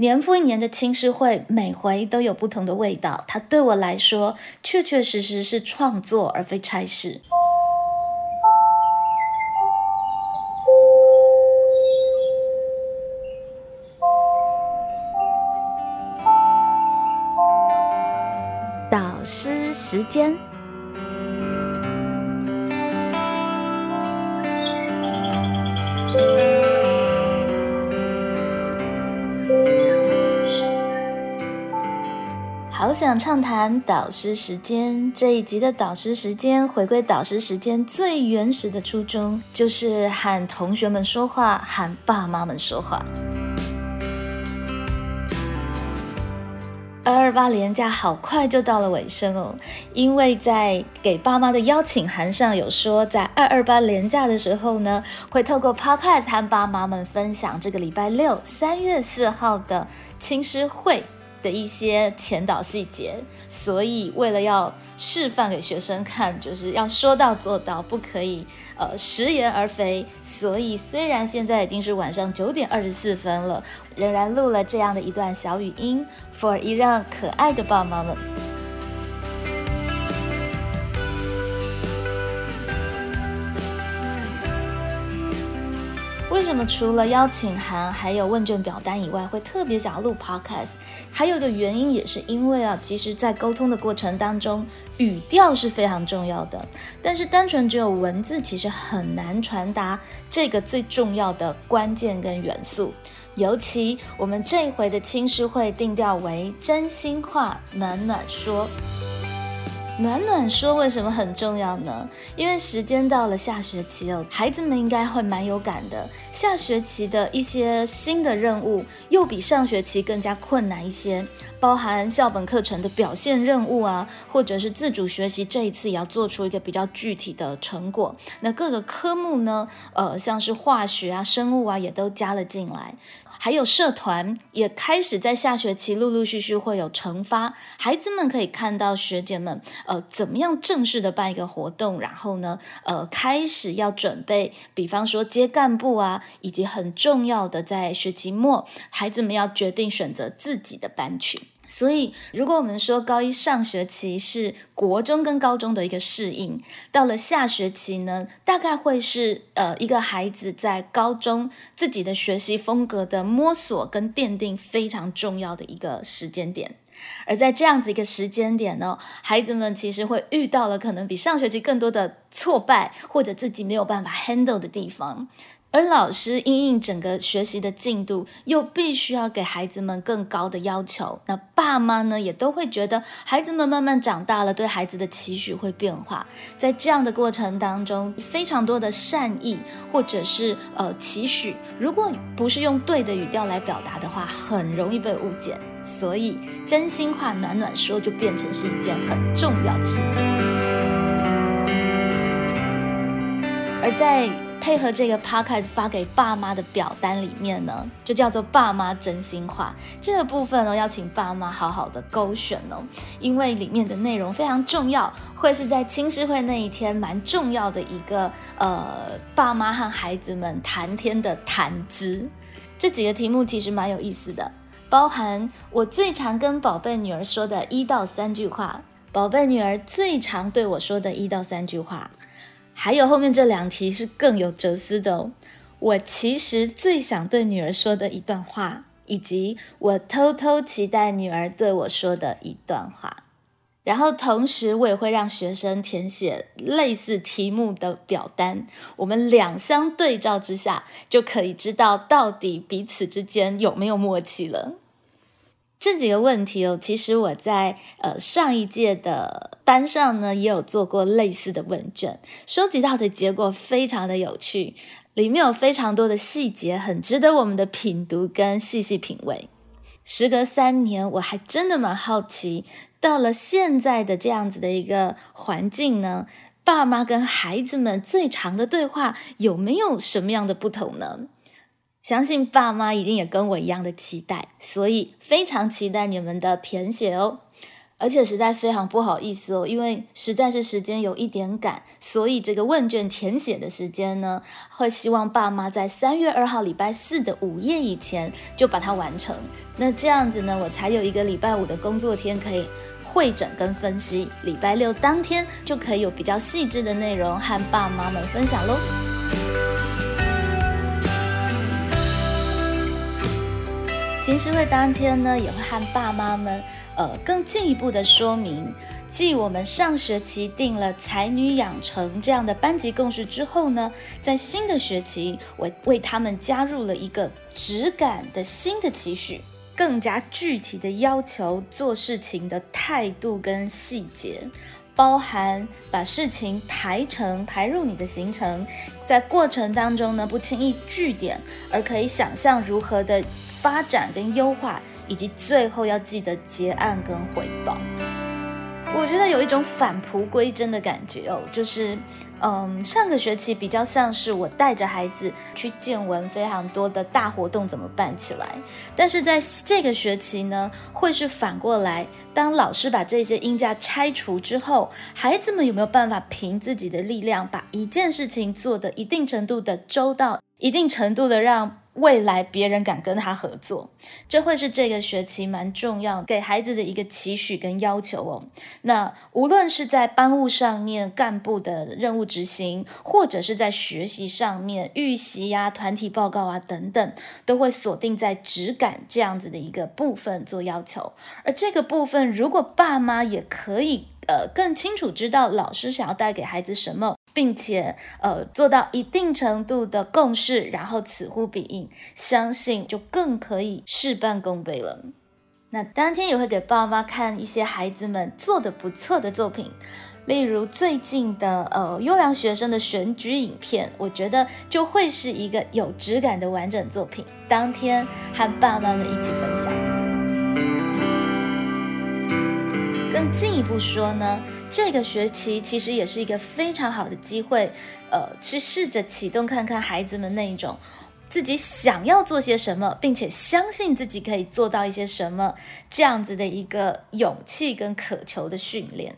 年复一年的青诗会，每回都有不同的味道。它对我来说，确确实实是创作，而非差事。导师时间。想畅谈导师时间这一集的导师时间，回归导师时间最原始的初衷，就是喊同学们说话，喊爸妈们说话。二二八连假好快就到了尾声哦，因为在给爸妈的邀请函上有说，在二二八连假的时候呢，会透过 Podcast 和爸妈们分享这个礼拜六三月四号的青师会。的一些前导细节，所以为了要示范给学生看，就是要说到做到，不可以呃食言而肥。所以虽然现在已经是晚上九点二十四分了，仍然录了这样的一段小语音，for 一让可爱的爸妈们。除了邀请函还有问卷表单以外，会特别想要录 podcast？还有一个原因也是因为啊，其实，在沟通的过程当中，语调是非常重要的。但是单纯只有文字，其实很难传达这个最重要的关键跟元素。尤其我们这一回的青师会定调为真心话，暖暖说。暖暖说：“为什么很重要呢？因为时间到了下学期哦，孩子们应该会蛮有感的。下学期的一些新的任务又比上学期更加困难一些，包含校本课程的表现任务啊，或者是自主学习，这一次也要做出一个比较具体的成果。那各个科目呢，呃，像是化学啊、生物啊，也都加了进来。”还有社团也开始在下学期陆陆续续会有惩罚，孩子们可以看到学姐们呃怎么样正式的办一个活动，然后呢呃开始要准备，比方说接干部啊，以及很重要的在学期末，孩子们要决定选择自己的班群。所以，如果我们说高一上学期是国中跟高中的一个适应，到了下学期呢，大概会是呃一个孩子在高中自己的学习风格的摸索跟奠定非常重要的一个时间点。而在这样子一个时间点呢，孩子们其实会遇到了可能比上学期更多的挫败，或者自己没有办法 handle 的地方。而老师因应整个学习的进度，又必须要给孩子们更高的要求。那爸妈呢，也都会觉得孩子们慢慢长大了，对孩子的期许会变化。在这样的过程当中，非常多的善意或者是呃期许，如果不是用对的语调来表达的话，很容易被误解。所以真心话暖暖说，就变成是一件很重要的事情。而在配合这个 podcast 发给爸妈的表单里面呢，就叫做爸妈真心话这个部分呢，要请爸妈好好的勾选哦，因为里面的内容非常重要，会是在青师会那一天蛮重要的一个呃，爸妈和孩子们谈天的谈资。这几个题目其实蛮有意思的，包含我最常跟宝贝女儿说的一到三句话，宝贝女儿最常对我说的一到三句话。还有后面这两题是更有哲思的哦。我其实最想对女儿说的一段话，以及我偷偷期待女儿对我说的一段话。然后同时，我也会让学生填写类似题目的表单，我们两相对照之下，就可以知道到底彼此之间有没有默契了。这几个问题哦，其实我在呃上一届的班上呢，也有做过类似的问卷，收集到的结果非常的有趣，里面有非常多的细节，很值得我们的品读跟细细品味。时隔三年，我还真的蛮好奇，到了现在的这样子的一个环境呢，爸妈跟孩子们最长的对话有没有什么样的不同呢？相信爸妈一定也跟我一样的期待，所以非常期待你们的填写哦。而且实在非常不好意思哦，因为实在是时间有一点赶，所以这个问卷填写的时间呢，会希望爸妈在三月二号礼拜四的午夜以前就把它完成。那这样子呢，我才有一个礼拜五的工作天可以会诊跟分析，礼拜六当天就可以有比较细致的内容和爸妈们分享喽。平时会当天呢，也会和爸妈们。呃，更进一步的说明，继我们上学期定了才女养成这样的班级共识之后呢，在新的学期，我为他们加入了一个质感的新的期许，更加具体的要求做事情的态度跟细节，包含把事情排成排入你的行程，在过程当中呢，不轻易据点，而可以想象如何的发展跟优化。以及最后要记得结案跟回报，我觉得有一种返璞归真的感觉哦，就是，嗯，上个学期比较像是我带着孩子去见闻非常多的大活动怎么办起来，但是在这个学期呢，会是反过来，当老师把这些音架拆除之后，孩子们有没有办法凭自己的力量把一件事情做的一定程度的周到，一定程度的让。未来别人敢跟他合作，这会是这个学期蛮重要给孩子的一个期许跟要求哦。那无论是在班务上面干部的任务执行，或者是在学习上面预习呀、团体报告啊等等，都会锁定在质感这样子的一个部分做要求。而这个部分，如果爸妈也可以呃更清楚知道老师想要带给孩子什么。并且，呃，做到一定程度的共识，然后此呼彼应，相信就更可以事半功倍了。那当天也会给爸妈看一些孩子们做的不错的作品，例如最近的呃优良学生的选举影片，我觉得就会是一个有质感的完整作品。当天和爸妈们一起分享。更进一步说呢，这个学期其实也是一个非常好的机会，呃，去试着启动看看孩子们那一种自己想要做些什么，并且相信自己可以做到一些什么这样子的一个勇气跟渴求的训练。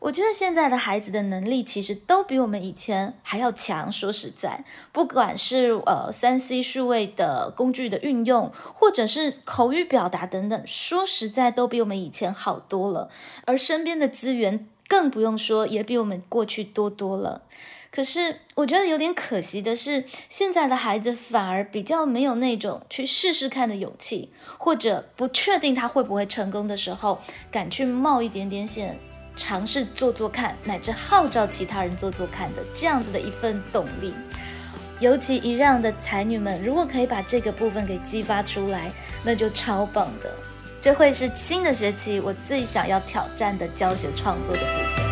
我觉得现在的孩子的能力其实都比我们以前还要强。说实在，不管是呃三 C 数位的工具的运用，或者是口语表达等等，说实在都比我们以前好多了。而身边的资源更不用说，也比我们过去多多了。可是我觉得有点可惜的是，现在的孩子反而比较没有那种去试试看的勇气，或者不确定他会不会成功的时候，敢去冒一点点险。尝试做做看，乃至号召其他人做做看的这样子的一份动力，尤其一让的才女们，如果可以把这个部分给激发出来，那就超棒的。这会是新的学期我最想要挑战的教学创作的部分。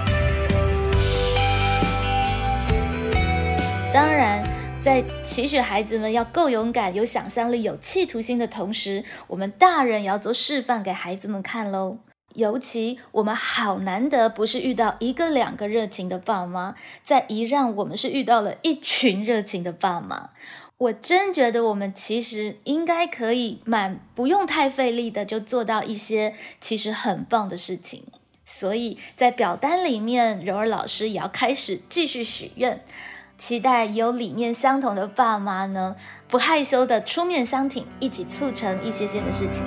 当然，在期许孩子们要够勇敢、有想象力、有企图心的同时，我们大人也要做示范给孩子们看喽。尤其我们好难得，不是遇到一个两个热情的爸妈，在一让我们是遇到了一群热情的爸妈。我真觉得我们其实应该可以蛮不用太费力的，就做到一些其实很棒的事情。所以在表单里面，柔儿老师也要开始继续许愿，期待有理念相同的爸妈呢，不害羞的出面相挺，一起促成一些些的事情。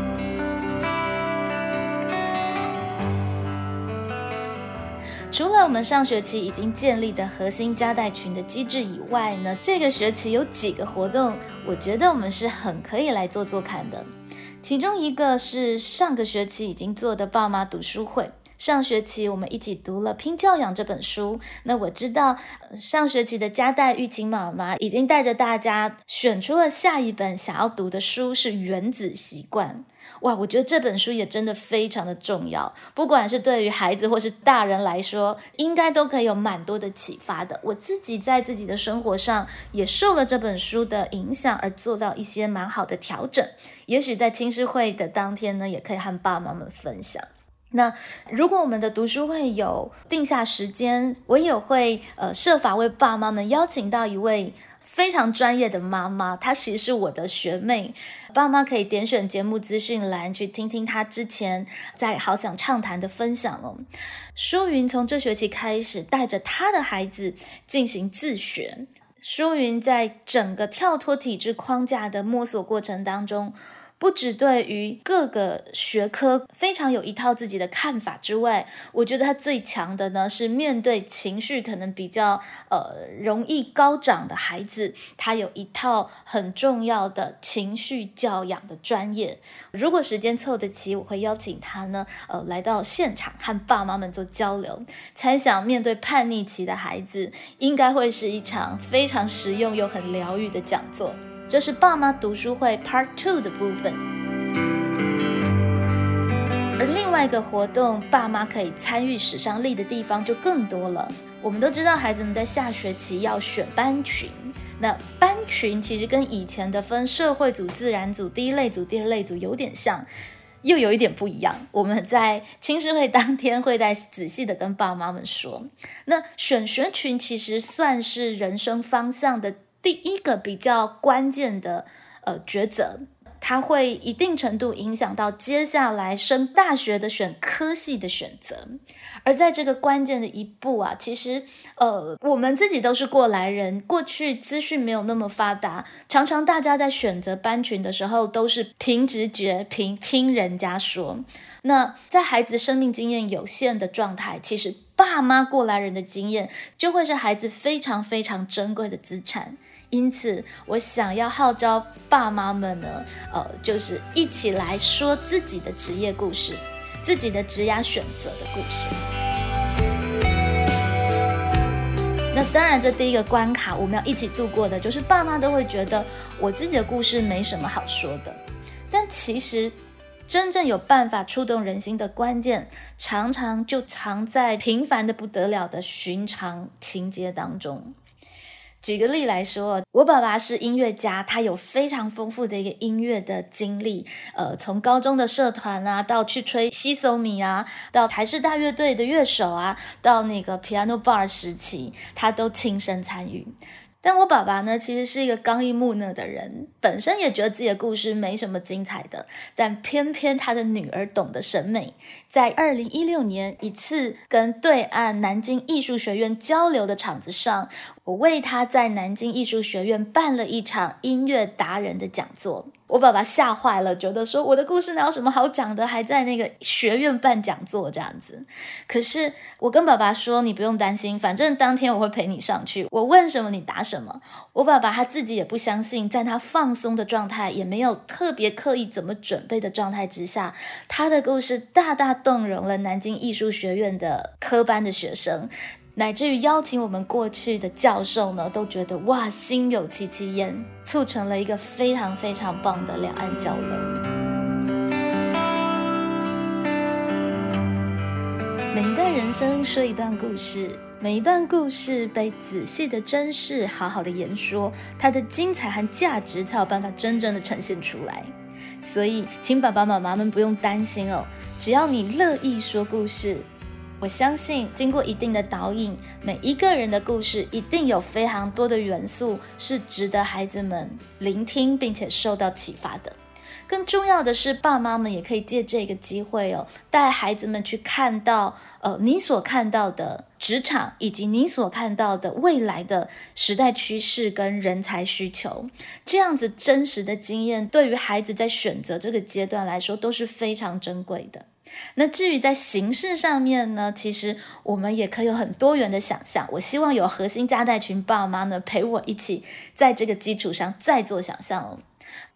了我们上学期已经建立的核心加代群的机制以外呢，这个学期有几个活动，我觉得我们是很可以来做做看的。其中一个是上个学期已经做的爸妈读书会。上学期我们一起读了《拼教养》这本书。那我知道上学期的加代玉琴妈妈已经带着大家选出了下一本想要读的书，是《原子习惯》。哇，我觉得这本书也真的非常的重要，不管是对于孩子或是大人来说，应该都可以有蛮多的启发的。我自己在自己的生活上也受了这本书的影响，而做到一些蛮好的调整。也许在青师会的当天呢，也可以和爸爸妈们分享。那如果我们的读书会有定下时间，我也会呃设法为爸妈们邀请到一位。非常专业的妈妈，她其实是我的学妹。爸妈可以点选节目资讯栏去听听她之前在好想畅谈的分享哦。舒云从这学期开始带着她的孩子进行自学。舒云在整个跳脱体制框架的摸索过程当中。不只对于各个学科非常有一套自己的看法之外，我觉得他最强的呢是面对情绪可能比较呃容易高涨的孩子，他有一套很重要的情绪教养的专业。如果时间凑得齐，我会邀请他呢呃来到现场和爸妈们做交流。猜想面对叛逆期的孩子，应该会是一场非常实用又很疗愈的讲座。这是爸妈读书会 Part Two 的部分，而另外一个活动，爸妈可以参与史上力的地方就更多了。我们都知道，孩子们在下学期要选班群，那班群其实跟以前的分社会组、自然组、第一类组、第二类组有点像，又有一点不一样。我们在青师会当天会再仔细的跟爸妈们说，那选学群其实算是人生方向的。第一个比较关键的呃抉择，它会一定程度影响到接下来升大学的选科系的选择。而在这个关键的一步啊，其实呃我们自己都是过来人，过去资讯没有那么发达，常常大家在选择班群的时候都是凭直觉、凭听人家说。那在孩子生命经验有限的状态，其实爸妈过来人的经验就会是孩子非常非常珍贵的资产。因此，我想要号召爸妈们呢，呃，就是一起来说自己的职业故事，自己的职业选择的故事。那当然，这第一个关卡我们要一起度过的，就是爸妈都会觉得我自己的故事没什么好说的。但其实，真正有办法触动人心的关键，常常就藏在平凡的不得了的寻常情节当中。举个例来说，我爸爸是音乐家，他有非常丰富的一个音乐的经历。呃，从高中的社团啊，到去吹西索米啊，到台式大乐队的乐手啊，到那个 piano bar 时期，他都亲身参与。但我爸爸呢，其实是一个刚毅木讷的人，本身也觉得自己的故事没什么精彩的。但偏偏他的女儿懂得审美，在二零一六年一次跟对岸南京艺术学院交流的场子上，我为他在南京艺术学院办了一场音乐达人的讲座。我爸爸吓坏了，觉得说我的故事哪有什么好讲的，还在那个学院办讲座这样子。可是我跟爸爸说，你不用担心，反正当天我会陪你上去，我问什么你答什么。我爸爸他自己也不相信，在他放松的状态，也没有特别刻意怎么准备的状态之下，他的故事大大动容了南京艺术学院的科班的学生。乃至于邀请我们过去的教授呢，都觉得哇，心有戚戚焉，促成了一个非常非常棒的两岸交流。每一段人生说一段故事，每一段故事被仔细的珍视，好好的言说，它的精彩和价值才有办法真正的呈现出来。所以，请爸爸妈妈们不用担心哦，只要你乐意说故事。我相信，经过一定的导引，每一个人的故事一定有非常多的元素是值得孩子们聆听并且受到启发的。更重要的是，爸妈们也可以借这个机会哦，带孩子们去看到，呃，你所看到的职场以及你所看到的未来的时代趋势跟人才需求，这样子真实的经验，对于孩子在选择这个阶段来说都是非常珍贵的。那至于在形式上面呢，其实我们也可以有很多元的想象。我希望有核心家带群爸妈呢陪我一起在这个基础上再做想象。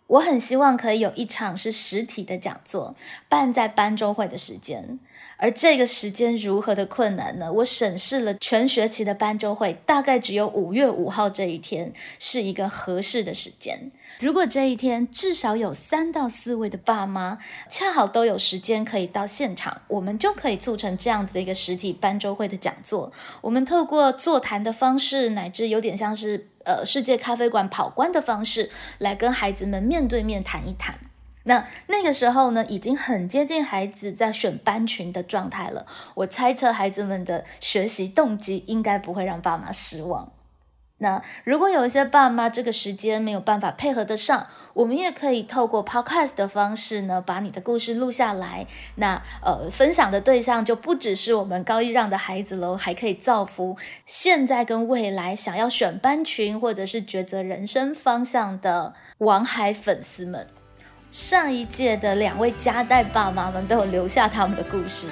我很希望可以有一场是实体的讲座，办在班周会的时间。而这个时间如何的困难呢？我审视了全学期的班周会，大概只有五月五号这一天是一个合适的时间。如果这一天至少有三到四位的爸妈恰好都有时间可以到现场，我们就可以促成这样子的一个实体班周会的讲座。我们透过座谈的方式，乃至有点像是呃世界咖啡馆跑关的方式，来跟孩子们面对面谈一谈。那那个时候呢，已经很接近孩子在选班群的状态了。我猜测孩子们的学习动机应该不会让爸妈失望。那如果有一些爸妈这个时间没有办法配合得上，我们也可以透过 podcast 的方式呢，把你的故事录下来。那呃，分享的对象就不只是我们高一让的孩子喽，还可以造福现在跟未来想要选班群或者是抉择人生方向的王海粉丝们。上一届的两位家代爸妈们都有留下他们的故事。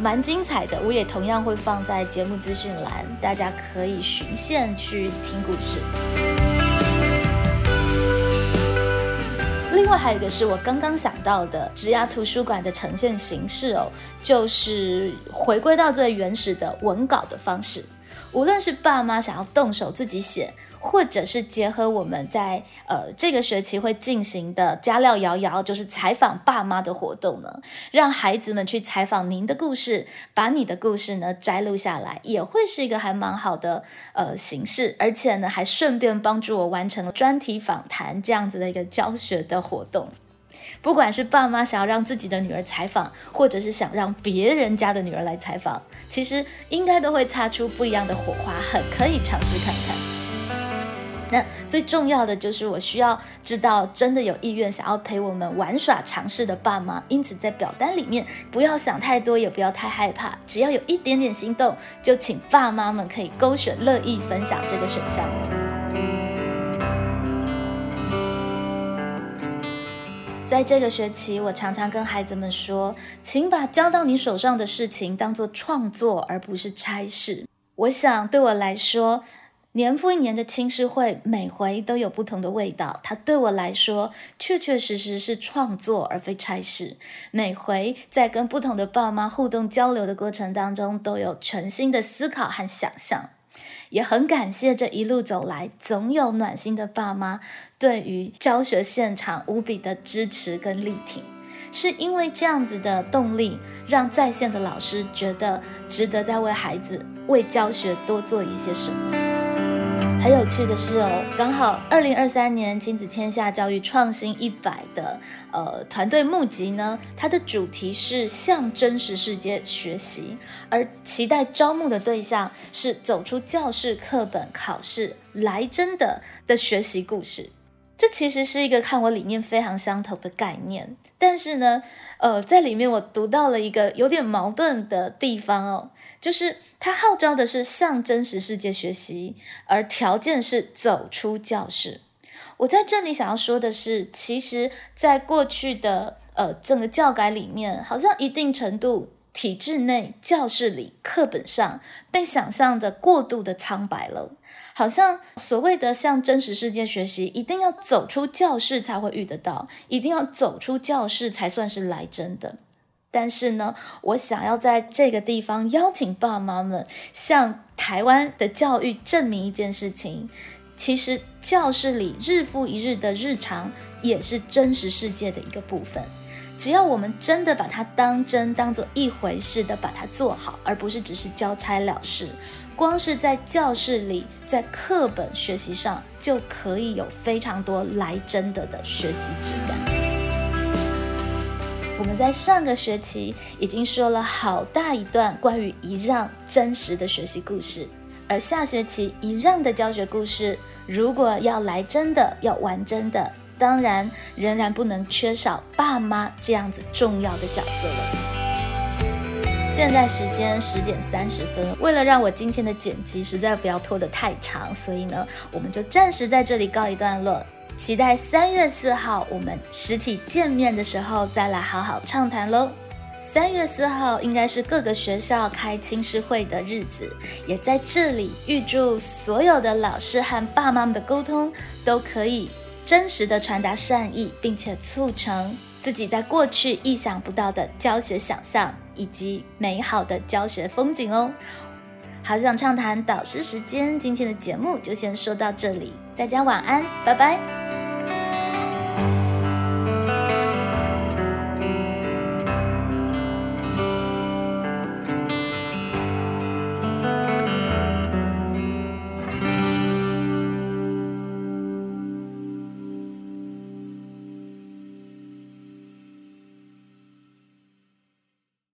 蛮精彩的，我也同样会放在节目资讯栏，大家可以循线去听故事。另外还有一个是我刚刚想到的，职涯图书馆的呈现形式哦，就是回归到最原始的文稿的方式。无论是爸妈想要动手自己写，或者是结合我们在呃这个学期会进行的加料摇摇，就是采访爸妈的活动呢，让孩子们去采访您的故事，把你的故事呢摘录下来，也会是一个还蛮好的呃形式，而且呢还顺便帮助我完成了专题访谈这样子的一个教学的活动。不管是爸妈想要让自己的女儿采访，或者是想让别人家的女儿来采访，其实应该都会擦出不一样的火花，很可以尝试看看。那最重要的就是，我需要知道真的有意愿想要陪我们玩耍尝试的爸妈。因此，在表单里面不要想太多，也不要太害怕，只要有一点点心动，就请爸妈们可以勾选乐意分享这个选项。在这个学期，我常常跟孩子们说，请把交到你手上的事情当做创作，而不是差事。我想，对我来说，年复一年的青师会，每回都有不同的味道。它对我来说，确确实实是创作，而非差事。每回在跟不同的爸妈互动交流的过程当中，都有全新的思考和想象。也很感谢这一路走来，总有暖心的爸妈对于教学现场无比的支持跟力挺，是因为这样子的动力，让在线的老师觉得值得再为孩子、为教学多做一些什么。很有趣的是哦，刚好二零二三年亲子天下教育创新一百的呃团队募集呢，它的主题是向真实世界学习，而期待招募的对象是走出教室、课本、考试来真的的学习故事。这其实是一个看我理念非常相同的概念，但是呢，呃，在里面我读到了一个有点矛盾的地方哦，就是他号召的是向真实世界学习，而条件是走出教室。我在这里想要说的是，其实，在过去的呃整个教改里面，好像一定程度体制内教室里课本上被想象的过度的苍白了。好像所谓的向真实世界学习，一定要走出教室才会遇得到，一定要走出教室才算是来真的。但是呢，我想要在这个地方邀请爸妈们向台湾的教育证明一件事情：其实教室里日复一日的日常，也是真实世界的一个部分。只要我们真的把它当真，当做一回事的把它做好，而不是只是交差了事。光是在教室里，在课本学习上，就可以有非常多来真的的学习质感。我们在上个学期已经说了好大一段关于一让真实的学习故事，而下学期一让的教学故事，如果要来真的，要玩真的，当然仍然不能缺少爸妈这样子重要的角色了。现在时间十点三十分，为了让我今天的剪辑实在不要拖得太长，所以呢，我们就暂时在这里告一段落。期待三月四号我们实体见面的时候再来好好畅谈喽。三月四号应该是各个学校开青师会的日子，也在这里预祝所有的老师和爸妈们的沟通都可以真实的传达善意，并且促成自己在过去意想不到的教学想象。以及美好的教学风景哦！好想畅谈导师时间，今天的节目就先说到这里，大家晚安，拜拜。